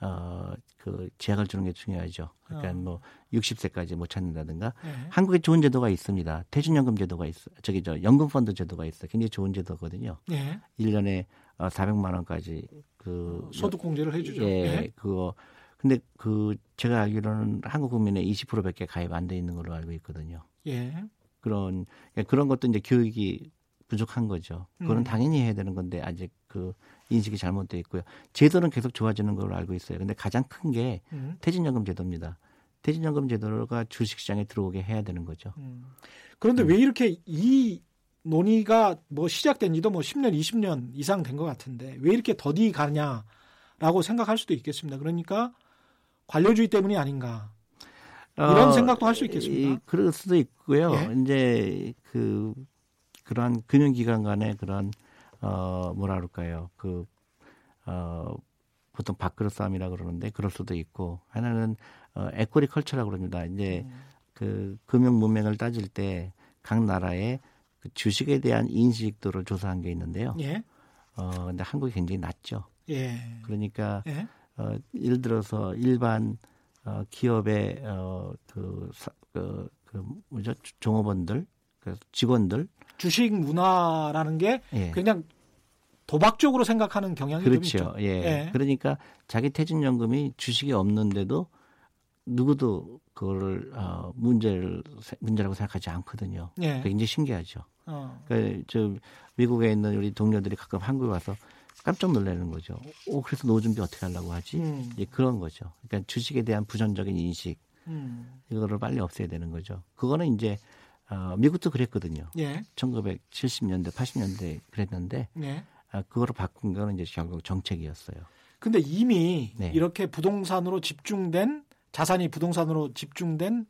어, 그 제약을 주는 게 중요하죠. 그러니까 어. 뭐 60세까지 못 찾는다든가 예. 한국에 좋은 제도가 있습니다. 퇴직연금 제도가 있어. 저기 저 연금 펀드 제도가 있어. 굉장히 좋은 제도거든요. 예. 1년에 어, 400만 원까지 그 소득 공제를 해 주죠. 예, 예. 그거 근데 그 제가 알기로는 한국 국민의 20%밖에 가입 안 돼 있는 걸로 알고 있거든요. 예. 그런 그러니까 그런 것도 이제 교육이 부족한 거죠. 그거는 음. 당연히 해야 되는 건데 아직 그 인식이 잘못돼 있고요. 제도는 계속 좋아지는 걸로 알고 있어요. 근데 가장 큰게 음. 퇴직연금 제도입니다. 퇴직연금 제도가 주식시장에 들어오게 해야 되는 거죠. 음. 그런데 왜 이렇게 이 논의가 뭐 시작된 지도 뭐 10년, 20년 이상 된 것 같은데 왜 이렇게 더디 가냐라고 생각할 수도 있겠습니다. 그러니까 관료주의 때문이 아닌가. 이런 생각도 할 수 있겠습니다. 어, 이, 그럴 수도 있고요. 예. 이제 그 그러한 금융기관 간의 그런 어 뭐라 그럴까요? 그 어, 보통 밥그릇 싸움이라 그러는데 그럴 수도 있고 하나는 어, 에코리 컬처라고 그럽니다. 이제 음. 그 금융 문맹을 따질 때 각 나라의 그 주식에 대한 인식도를 조사한 게 있는데요. 예. 어 근데 한국이 굉장히 낮죠. 예. 그러니까 예. 어, 예를 들어서 일반 어, 기업의 어, 그, 사, 그, 그 뭐죠 종업원들, 그 직원들, 주식 문화라는 게 예. 그냥 도박적으로 생각하는 경향이 좀 그렇죠. 있죠. 예. 예. 그러니까 자기 퇴직연금이 주식이 없는데도 누구도 그거를 어, 문제를 문제라고 생각하지 않거든요. 예. 그게 굉장히 신기하죠. 어. 그, 저 미국에 있는 우리 동료들이 가끔 한국에 와서 깜짝 놀라는 거죠. 오, 그래서 노후 준비 어떻게 하려고 하지? 음. 예, 그런 거죠. 그러니까 주식에 대한 부정적인 인식 음. 이거를 빨리 없애야 되는 거죠. 그거는 이제 어, 미국도 그랬거든요. 예. 1970년대, 80년대 그랬는데 예. 아, 그거를 바꾼 거는 이제 결국 정책이었어요. 근데 이미 네. 이렇게 부동산으로 집중된 자산이 부동산으로 집중된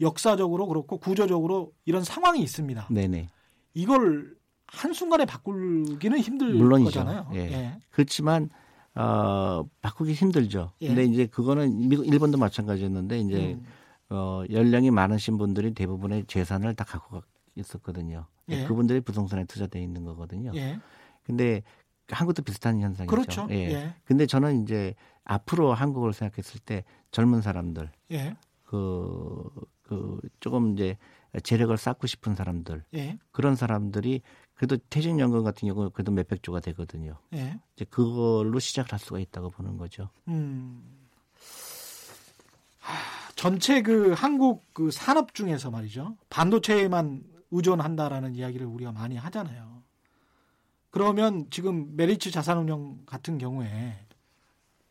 역사적으로 그렇고 구조적으로 이런 상황이 있습니다. 네네. 이걸 한순간에 바꾸기는 힘들 물론이죠. 거잖아요. 예. 그렇지만 어, 바꾸기 힘들죠. 예. 근데 이제 그거는 미국, 일본도 마찬가지였는데 이제 음. 어, 연령이 많으신 분들이 대부분의 재산을 다 갖고 가- 있었거든요. 예. 그분들이 부동산에 투자돼 있는 거거든요. 예. 근데 한국도 비슷한 현상이죠. 그렇죠. 예. 예. 근데 저는 이제 앞으로 한국을 생각했을 때 젊은 사람들 예. 그, 그 조금 이제 재력을 쌓고 싶은 사람들 예. 그런 사람들이 그래도 퇴직연금 같은 경우 그래도 몇백 조가 되거든요. 예. 이제 그걸로 시작을 할 수가 있다고 보는 거죠. 음. 하, 전체 그 한국 그 산업 중에서 말이죠. 반도체에만 의존한다라는 이야기를 우리가 많이 하잖아요. 그러면 지금 메리츠 자산운용 같은 경우에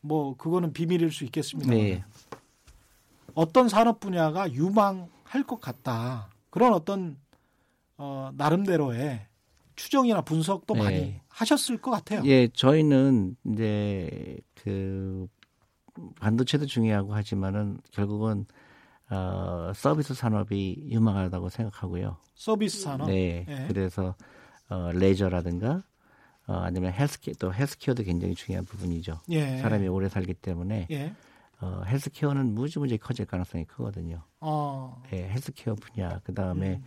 뭐 그거는 비밀일 수 있겠습니다. 네. 어떤 산업 분야가 유망할 것 같다. 그런 어떤 어, 나름대로의 추정이나 분석도 네. 많이 하셨을 것 같아요. 예, 저희는 이제 그 반도체도 중요하고 하지만은 결국은 어, 서비스 산업이 유망하다고 생각하고요. 서비스 산업. 네. 예. 그래서 어, 레저라든가 어, 아니면 헬스케어 또 healthcare도 굉장히 중요한 부분이죠. 예. 사람이 오래 살기 때문에 예. 어, healthcare는 무지무지 커질 가능성이 크거든요. 어. 예, 헬스케어 분야 그 다음에 음.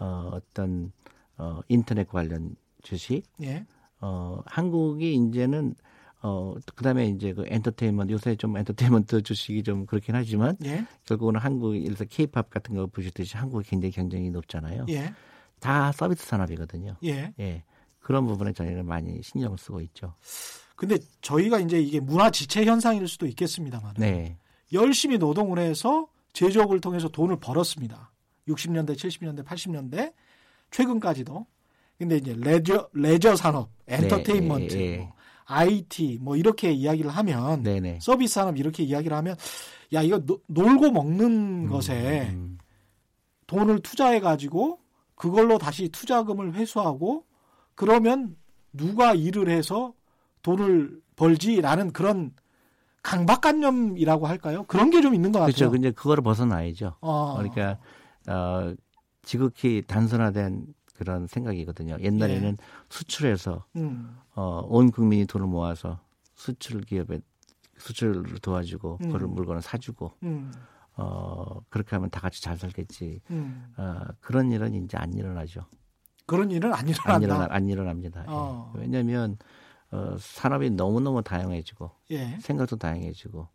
어, 어떤 어, 인터넷 관련 주식 예. 어, 한국이 이제는 어, 그 다음에 이제 그 entertainment 요새 좀 entertainment 주식이 좀 그렇긴 하지만 예. 결국은 한국에서 케이팝 같은 거 보시듯이 한국이 굉장히 경쟁이 높잖아요. 예. 다 서비스 산업이거든요. 예. 예. 그런 부분에 저희는 많이 신경을 쓰고 있죠. 근데 저희가 이제 이게 문화 지체 현상일 수도 있겠습니다만 네. 열심히 노동을 해서 제조업을 통해서 돈을 벌었습니다. 60년대, 70년대, 80년대 최근까지도. 근데 이제 레저 레저 산업, entertainment, 예, 예. 뭐 IT 뭐 이렇게 이야기를 하면 네, 네. 서비스 산업 이렇게 이야기를 하면 야 이거 노- 놀고 먹는 것에 음, 돈을 투자해 가지고 그걸로 다시 투자금을 회수하고 그러면 누가 일을 해서 돈을 벌지라는 그런 강박관념이라고 할까요? 그런 게 좀 있는 것 그렇죠. 같아요. 근데 그거를 벗어나야죠. 어, 그러니까 어, 지극히 단순화된 그런 생각이거든요. 옛날에는 수출해서 음, 어, 온 국민이 돈을 모아서 수출 기업에 수출을 도와주고 음. 그걸 물건을 사주고 음, 어, 그렇게 하면 다 같이 잘 살겠지. 음. 어, 그런 일은 이제 안 일어나죠. 그런 일은 안 일어난다. 안 일어나 안 일어납니다. 예. 어. 왜냐하면 어, 산업이 너무 너무 다양해지고 예. 생각도 다양해지고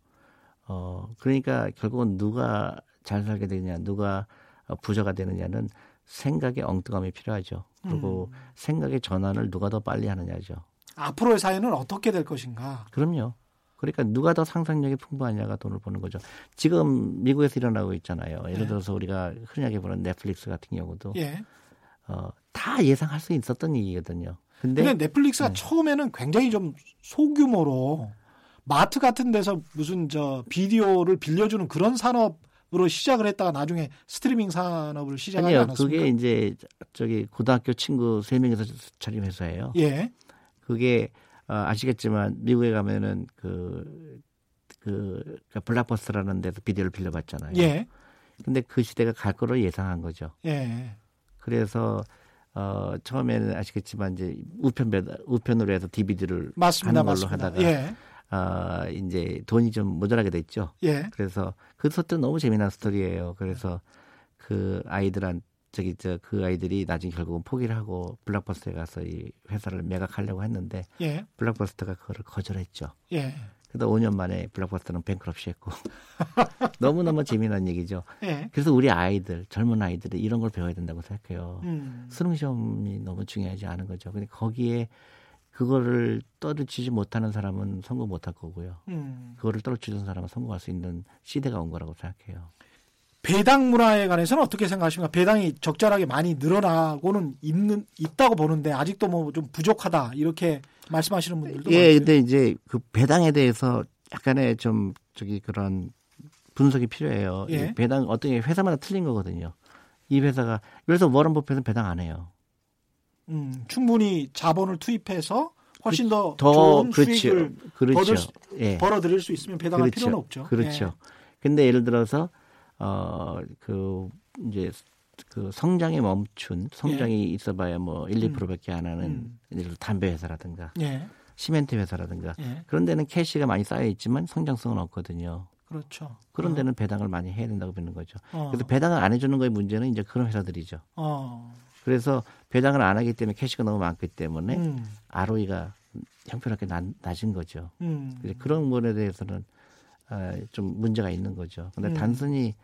어 그러니까 결국은 누가 잘 살게 되느냐 누가 어, 부자가 되느냐는 생각의 엉뚱함이 필요하죠. 그리고 음. 생각의 전환을 누가 더 빨리 하느냐죠. 앞으로의 사회는 어떻게 될 것인가? 그럼요. 그러니까 누가 더 상상력이 풍부하냐가 돈을 버는 거죠. 지금 미국에서 일어나고 있잖아요. 예를 네. 들어서 우리가 흔하게 보는 넷플릭스 같은 경우도 예. 어, 다 예상할 수 있었던 얘기거든요. 근데, 근데 넷플릭스가 네. 처음에는 굉장히 좀 소규모로 마트 같은 데서 무슨 저 비디오를 빌려주는 그런 산업 으로 시작을 했다가 나중에 스트리밍 산업을 시작하지 아니요, 않았습니까? 그게 이제 저기 고등학교 친구 세 명이서 차린 회사예요. 예. 그게 어, 아시겠지만 미국에 가면은 그, 그, 그 Blockbuster라는 데서 비디오를 빌려봤잖아요. 예. 근데 그 시대가 갈 거로 예상한 거죠. 예. 그래서 어, 처음에는 아시겠지만 이제 우편 배달, 우편으로 해서 DVD를 맞습니다. 하는 걸로 맞습니다. 하다가 예. 어, 이제 돈이 좀 모자라게 됐죠. 예. 그래서 그 스토리 너무 재미난 스토리예요. 그래서 그 아이들한 저기 저 그 아이들이 나중에 결국은 포기를 하고 블락버스터에 가서 이 회사를 매각하려고 했는데 예. 블락버스터가 그거를 거절했죠. 예. 그래서 5년 만에 블락버스터는 뱅크럽시 했고 [LAUGHS] 너무너무 재미난 얘기죠. 예. 그래서 우리 아이들 젊은 아이들이 이런 걸 배워야 된다고 생각해요. 음. 수능 시험이 너무 중요하지 않은 거죠. 근데 거기에 그거를 떨어지지 못하는 사람은 성공 못할 거고요. 음. 그거를 떨어지는 사람은 성공할 수 있는 시대가 온 거라고 생각해요. 배당 문화에 관해서는 어떻게 생각하십니까? 배당이 적절하게 많이 늘어나고는 있는 있다고 보는데 아직도 뭐 좀 부족하다 이렇게 말씀하시는 분들도 예, 많고요. 근데 이제 그 배당에 대해서 약간의 좀 저기 그런 분석이 필요해요. 예. 이 배당 어떤 게 회사마다 틀린 거거든요. 이 회사가 그래서 워런 버핏은 배당 안 해요. 음, 충분히 자본을 투입해서 훨씬 더, 더 좋은 그렇죠. 수익을 그렇죠. 수- 예. 벌어들일 수 있으면 배당할 그렇죠. 필요는 없죠. 그렇죠. 근데 예를 들어서 어그 이제 그 성장이 멈춘 성장이 있어봐야 뭐 1, 2%밖에 안 하는 예. 음. 예를 들어 담배 회사라든가 예. 예. 시멘트 회사라든가 예. 그런 데는 캐시가 많이 쌓여 있지만 성장성은 없거든요. 그렇죠. 그런 어, 데는 배당을 많이 해야 된다고 보는 거죠. 어, 그래서 배당을 안 해주는 거의 문제는 이제 그런 회사들이죠. 어, 그래서 배당을 안 하기 때문에 캐시가 너무 많기 때문에 음, ROE가 형편없게 낮, 낮은 거죠. 음, 이제 그런 부분에 대해서는 어, 좀 문제가 있는 거죠. 근데 음. 단순히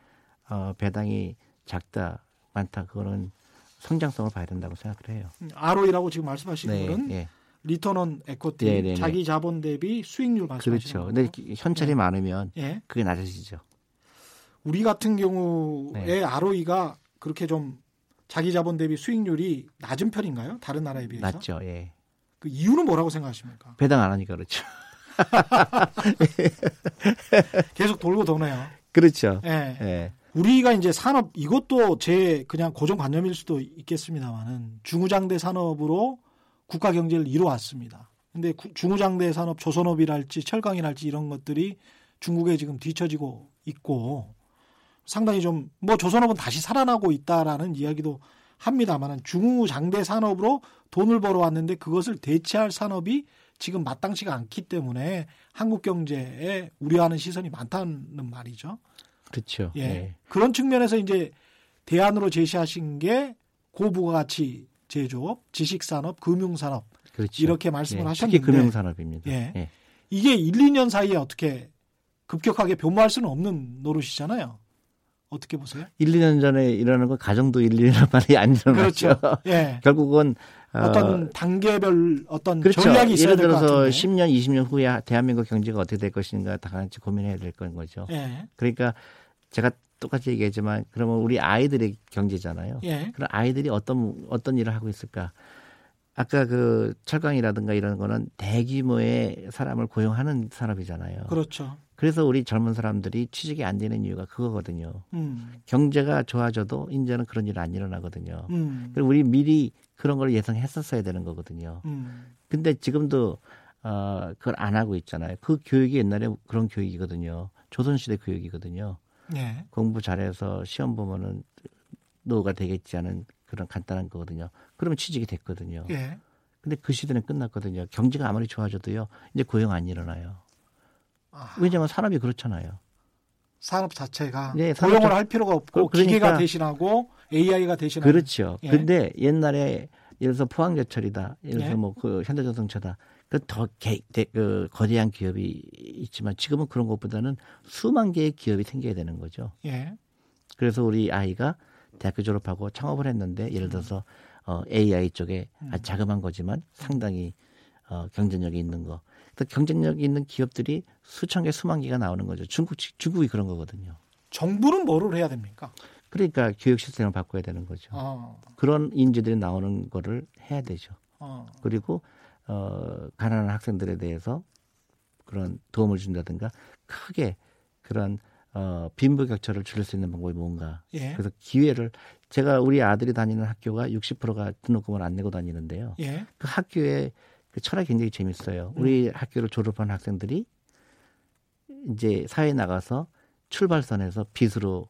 어, 배당이 작다 많다 그거는 성장성을 봐야 된다고 생각을 해요. 음, ROE라고 지금 말씀하신 네, 거는 예. return on equity, 네, 네, 네. 자기 자본 대비 수익률 말씀하시는 그렇죠. 거고. 근데 현찰이 네. 많으면 예. 그게 낮아지죠. 우리 같은 경우에 네. ROE가 그렇게 좀 자기 자본 대비 수익률이 낮은 편인가요? 다른 나라에 비해서? 낮죠. 예. 그 이유는 뭐라고 생각하십니까? 배당 안 하니까 그렇죠. [LAUGHS] 계속 돌고 도네요. 그렇죠. 예. 예. 우리가 이제 산업 이것도 제 그냥 고정관념일 수도 있겠습니다만은 중후장대 산업으로 국가 경제를 이뤄왔습니다. 근데 구- 중후장대 산업 조선업이랄지 철강이랄지 이런 것들이 중국에 지금 뒤처지고 있고 상당히 좀 뭐 조선업은 다시 살아나고 있다라는 이야기도 합니다만은 중후장대 산업으로 돈을 벌어왔는데 그것을 대체할 산업이 지금 마땅치가 않기 때문에 한국 경제에 우려하는 시선이 많다는 말이죠. 그렇죠. 예. 예. 그런 측면에서 이제 대안으로 제시하신 게 고부가치 제조업, 지식산업, 금융산업 그렇죠. 이렇게 말씀을 예. 하셨는데 특히 금융산업입니다. 예. 예. 이게 1, 2년 사이에 어떻게 급격하게 변모할 수는 없는 노릇이잖아요. 어떻게 보세요? 1, 2년 전에 일어나는 건 가정도 1, 2년 만에 안 일어났죠. 그렇죠. 예. [LAUGHS] 결국은 어, 어떤 단계별 어떤 그렇죠. 전략이 있어야 예를 들어서 같은데. 10년, 20년 후에 대한민국 경제가 어떻게 될 것인가 다 같이 고민해야 될 건 거죠. 예. 그러니까 제가 똑같이 얘기했지만 그러면 우리 아이들의 경제잖아요. 예. 그럼 아이들이 어떤 어떤 일을 하고 있을까? 아까 그 철강이라든가 이런 거는 대규모의 사람을 고용하는 산업이잖아요. 그렇죠. 그래서 우리 젊은 사람들이 취직이 안 되는 이유가 그거거든요. 음. 경제가 좋아져도 이제는 그런 일 안 일어나거든요. 음. 그리고 우리 미리 그런 걸 예상했었어야 되는 거거든요. 음. 근데 지금도 어 그걸 안 하고 있잖아요. 그 교육이 옛날에 그런 교육이거든요. 조선시대 교육이거든요. 예. 공부 잘해서 시험 보면은 노가 되겠지 하는 그런 간단한 거거든요. 그러면 취직이 됐거든요. 예. 근데 그 시대는 끝났거든요. 경제가 아무리 좋아져도요. 이제 고용 안 일어나요. 아, 왜냐하면 산업이 그렇잖아요. 산업 자체가 네, 산업 고용을 자- 할 필요가 없고 그- 그러니까- 기계가 대신하고 AI가 대신하는 그렇죠. 예. 근데 옛날에 예를 들어서 포항제철이다. 예를 들어서 예. 뭐그 현대자동차다. 그더 그 거대한 기업이 있지만 지금은 그런 것보다는 수만 개의 기업이 생겨야 되는 거죠. 예. 그래서 우리 아이가 대학교 졸업하고 창업을 했는데 예를 들어서 어, AI 쪽에 아주 자그만 거지만 상당히 어, 경쟁력이 있는 거. 그 경쟁력이 있는 기업들이 수천 개, 수만 개가 나오는 거죠. 중국 중국이 그런 거거든요. 정부는 뭐를 해야 됩니까? 그러니까 교육 시스템을 바꿔야 되는 거죠. 어, 그런 인재들이 나오는 거를 해야 되죠. 어, 그리고 어 가난한 학생들에 대해서 그런 도움을 준다든가 크게 그런 어 빈부격차를 줄일 수 있는 방법이 뭔가. 예. 그래서 기회를 제가 우리 아들이 다니는 학교가 60%가 등록금을 안 내고 다니는데요. 예. 그 학교의 그 철학이 굉장히 재밌어요. 우리 학교를 졸업한 학생들이 이제 사회에 나가서 출발선에서 빚으로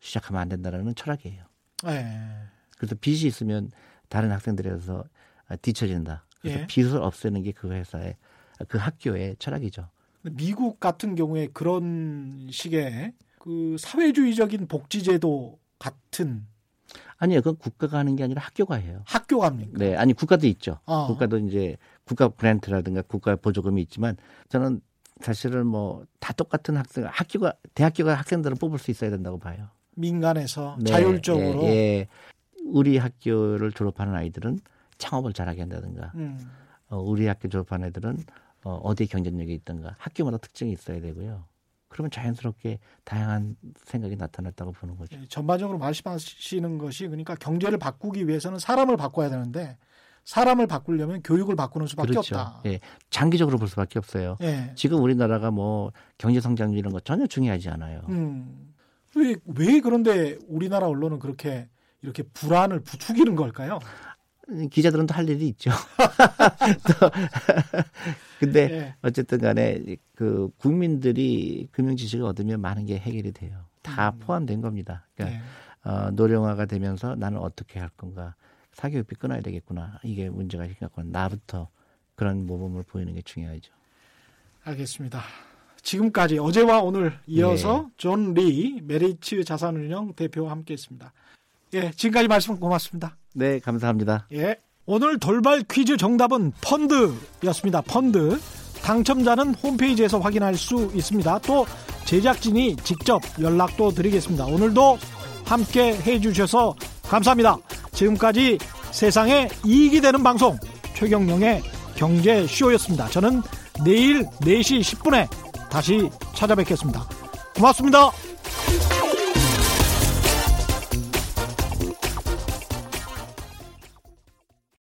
시작하면 안 된다라는 철학이에요. 예. 그래서 빚이 있으면 다른 학생들에서 뒤처진다. 그래서 예. 빚을 없애는 게 그 회사의 그 학교의 철학이죠. 미국 같은 경우에 그런 식의 그 사회주의적인 복지제도 같은 아니요, 그건 국가가 하는 게 아니라 학교가 해요. 학교가 합니까? 네, 아니 국가도 있죠. 어. 국가도 이제 국가 그랜트라든가 국가 보조금이 있지만 저는 사실은 뭐 다 똑같은 학생 학교가 대학교가 학생들을 뽑을 수 있어야 된다고 봐요. 민간에서 네, 자율적으로 예, 예. 우리 학교를 졸업하는 아이들은 창업을 잘하게 한다든가 음, 어, 우리 학교 졸업한 애들은 어, 어디에 경쟁력이 있던가 학교마다 특징이 있어야 되고요. 그러면 자연스럽게 다양한 생각이 나타났다고 보는 거죠. 예, 전반적으로 말씀하시는 것이 그러니까 경제를 바꾸기 위해서는 사람을 바꿔야 되는데 사람을 바꾸려면 교육을 바꾸는 수밖에 그렇죠. 없다. 예, 장기적으로 볼 수밖에 없어요. 예. 지금 우리나라가 뭐 경제 성장률 이런 거 전혀 중요하지 않아요. 음. 왜, 왜 그런데 우리나라 언론은 그렇게 이렇게 불안을 부추기는 걸까요? 기자들은 또 할 일이 있죠. [LAUGHS] 또 [LAUGHS] 근데 예. 어쨌든 간에 그 국민들이 금융 지식을 얻으면 많은 게 해결이 돼요. 다 음. 포함된 겁니다. 그러니까 예. 어, 노령화가 되면서 나는 어떻게 할 건가? 사교육비 끊어야 되겠구나. 이게 문제가 생겼구나. 나부터 그런 모범을 보이는 게 중요하죠. 알겠습니다. 지금까지 어제와 오늘 이어서 예. 존리 메리츠 자산운용 대표와 함께했습니다. 예, 지금까지 말씀 고맙습니다. 네, 감사합니다. 예. 오늘 돌발 퀴즈 정답은 펀드였습니다. 펀드. 당첨자는 홈페이지에서 확인할 수 있습니다. 또 제작진이 직접 연락도 드리겠습니다. 오늘도 함께 해주셔서 감사합니다. 지금까지 세상에 이익이 되는 방송 최경령의 경제쇼였습니다. 저는 내일 4시 10분에 다시 찾아뵙겠습니다. 고맙습니다.